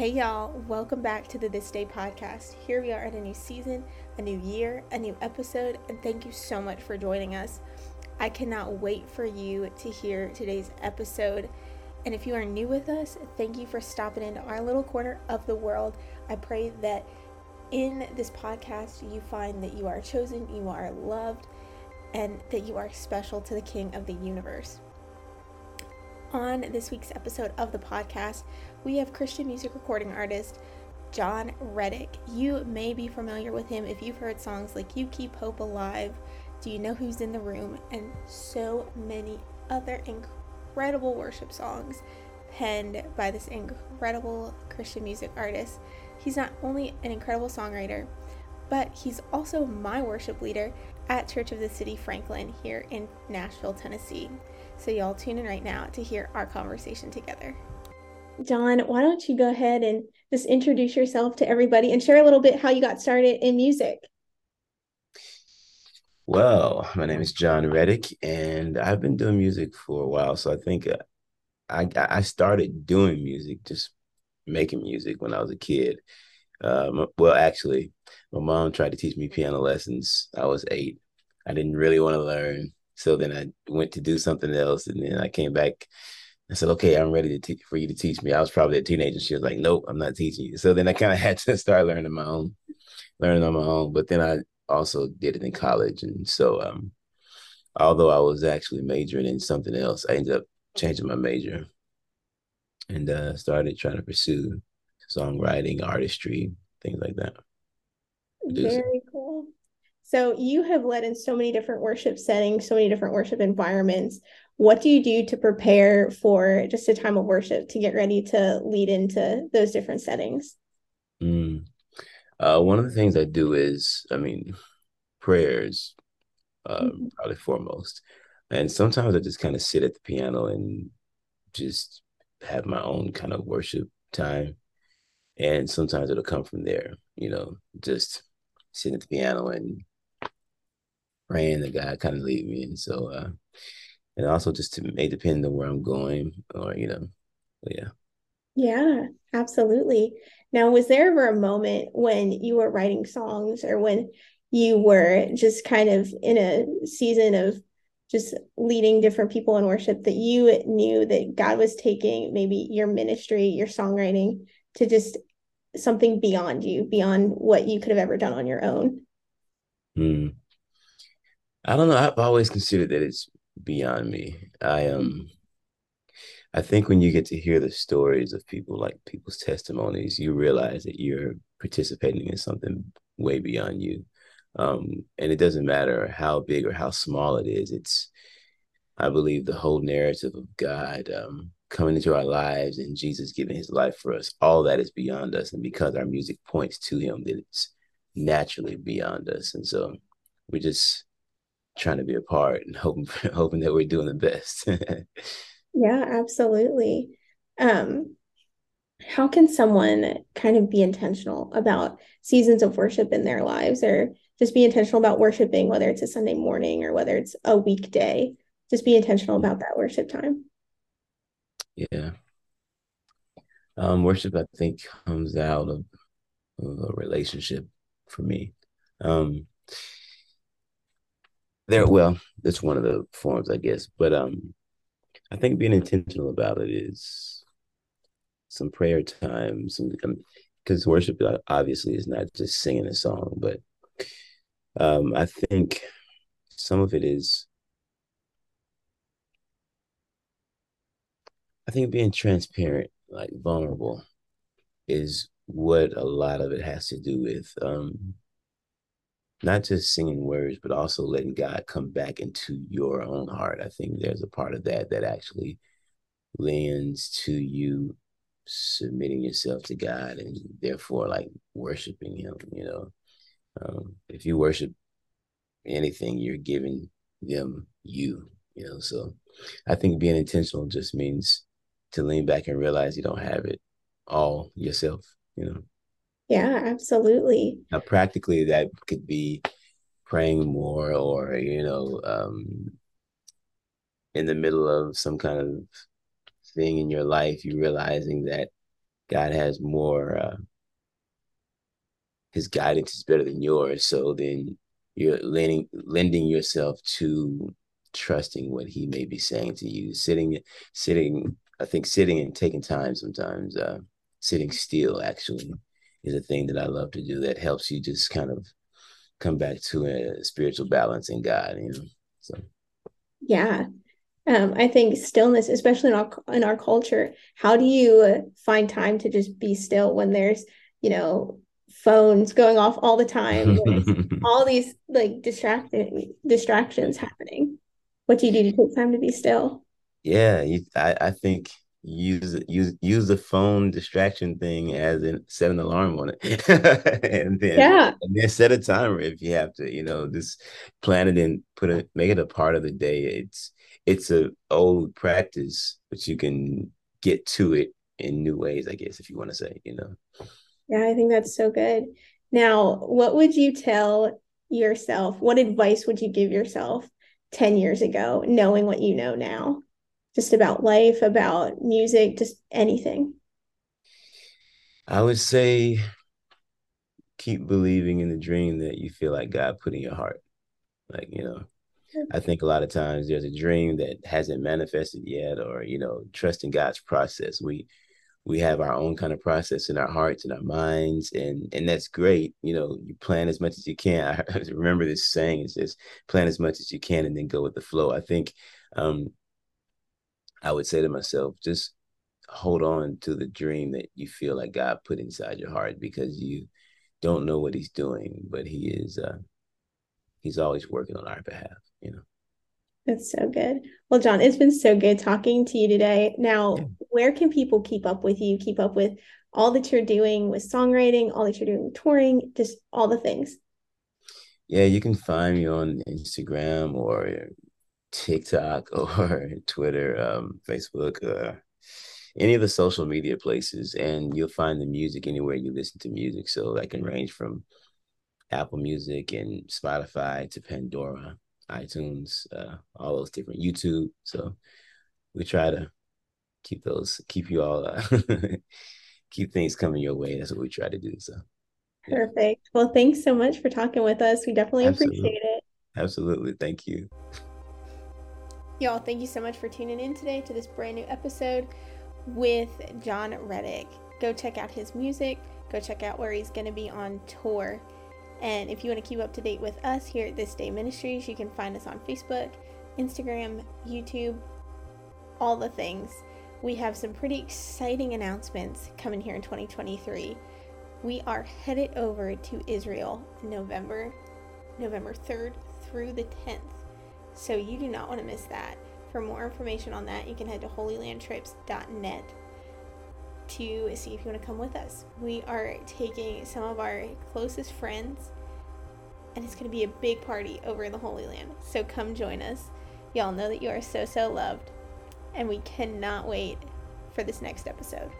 Hey y'all, welcome back to the This Day podcast. Here we are at a new season, a new year, a new episode, and thank you so much for joining us. I cannot wait for you to hear today's episode. And if you are new with us, thank you for stopping into our little corner of the world. I pray that in this podcast you find that you are chosen, you are loved, and that you are special to the King of the universe. On this week's episode of the podcast, we have Christian music recording artist Jon Reddick. You may be familiar with him if you've heard songs like You Keep Hope Alive, Do You Know Who's in the Room, and so many other incredible worship songs penned by this incredible Christian music artist. He's not only an incredible songwriter, but he's also my worship leader at Church of the City Franklin here in Nashville, Tennessee. So, y'all tune in right now to hear our conversation together. Jon, why don't you go ahead and just introduce yourself to everybody and share a little bit how you got started in music? Well, my name is Jon Reddick, and I've been doing music for a while. So I think uh, I I started doing music, just making music when I was a kid. Um, well, actually, my mom tried to teach me piano lessons. I was eight. I didn't really want to learn. So then I went to do something else, and then I came back. I said, "Okay, I'm ready to te- for you to teach me." I was probably a teenager. She was like, "Nope, I'm not teaching you." So then I kind of had to start learning my own, learning on my own. But then I also did it in college, and so um, although I was actually majoring in something else, I ended up changing my major and uh, started trying to pursue songwriting, artistry, things like that. Very. So you have led in so many different worship settings, so many different worship environments. What do you do to prepare for just a time of worship to get ready to lead into those different settings? Mm. Uh, one of the things I do is, I mean, prayers, uh, mm-hmm. probably foremost. And sometimes I just kind of sit at the piano and just have my own kind of worship time. And sometimes it'll come from there, you know, just sitting at the piano and praying that God kind of lead me. And so, uh, and also just to may depend on where I'm going or, you know, yeah. Yeah, absolutely. Now, was there ever a moment when you were writing songs or when you were just kind of in a season of just leading different people in worship that you knew that God was taking maybe your ministry, your songwriting to just something beyond you, beyond what you could have ever done on your own? Hmm. I don't know. I've always considered that it's beyond me. I um I think when you get to hear the stories of people like people's testimonies, you realize that you're participating in something way beyond you. Um, and it doesn't matter how big or how small it is. It's I believe the whole narrative of God um, coming into our lives and Jesus giving his life for us, all that is beyond us. And because our music points to him, that it's naturally beyond us. And so we just trying to be a part and hoping hoping that we're doing the best. yeah, absolutely. Um, how can someone kind of be intentional about seasons of worship in their lives or just be intentional about worshiping, whether it's a Sunday morning or whether it's a weekday? Just be intentional about that worship time. Yeah. Um, worship, I think, comes out of, of a relationship for me. Um, there well that's one of the forms i guess but um i think being intentional about it is some prayer time some because um, worship uh, obviously is not just singing a song but um i think some of it is i think being transparent like vulnerable is what a lot of it has to do with um not just singing words, but also letting God come back into your own heart. I think there's a part of that that actually lends to you submitting yourself to God and therefore like worshiping Him. You know, um, if you worship anything, you're giving them you. You know, so I think being intentional just means to lean back and realize you don't have it all yourself. You know. Yeah, absolutely. Now, practically, that could be praying more, or you know, um, in the middle of some kind of thing in your life, you realizing that God has more. Uh, his guidance is better than yours. So then you're lending lending yourself to trusting what he may be saying to you. Sitting, sitting. I think sitting and taking time sometimes. Uh, sitting still actually is a thing that I love to do. That helps you just kind of come back to a spiritual balance in God. You know. So. Yeah, um, I think stillness, especially in our in our culture, how do you find time to just be still when there's you know phones going off all the time, all these like distracting distractions happening? What do you do to take time to be still? Yeah, you, I I think use use use the phone distraction thing as in set an alarm on it. And then yeah. and then set a timer if you have to you know just plan it and put it make it a part of the day. It's it's a old practice but you can get to it in new ways i guess if you want to say you know. Yeah i think that's so good. Now what would you tell yourself? What advice would you give yourself 10 years ago knowing what you know now just about life, about music, just anything? I would say keep believing in the dream that you feel like God put in your heart. Like, you know, I think a lot of times there's a dream that hasn't manifested yet, or, you know, trusting God's process. We we have our own kind of process in our hearts and our minds and and that's great you know you plan as much as you can i remember this saying it says plan as much as you can and then go with the flow i think um, I would say to myself, just hold on to the dream that you feel like God put inside your heart because you don't know what he's doing, but he is uh he's always working on our behalf, you know. That's so good. Well, Jon, it's been so good talking to you today. Now, yeah. where can people keep up with you, keep up with all that you're doing with songwriting, all that you're doing with touring, just all the things? Yeah, you can find me on Instagram or TikTok or Twitter, um, Facebook, uh, any of the social media places, and you'll find the music anywhere you listen to music. So that can range from Apple Music and Spotify to Pandora, iTunes, uh, all those different YouTube. So we try to keep those, keep you all, uh, keep things coming your way. That's what we try to do. So. Yeah. Perfect. Well, thanks so much for talking with us. We definitely Absolutely. appreciate it. Absolutely. Thank you. Y'all, thank you so much for tuning in today to this brand new episode with Jon Reddick. Go check out his music, go check out where he's going to be on tour. And if you want to keep up to date with us here at This Day Ministries, you can find us on Facebook, Instagram, YouTube, all the things. We have some pretty exciting announcements coming here in 2023. We are headed over to Israel November, November 3rd through the 10th. So you do not want to miss that. For more information on that, you can head to holylandtrips.net to see if you want to come with us. We are taking some of our closest friends, and it's going to be a big party over in the Holy Land. So come join us. Y'all know that you are so, so loved, and we cannot wait for this next episode.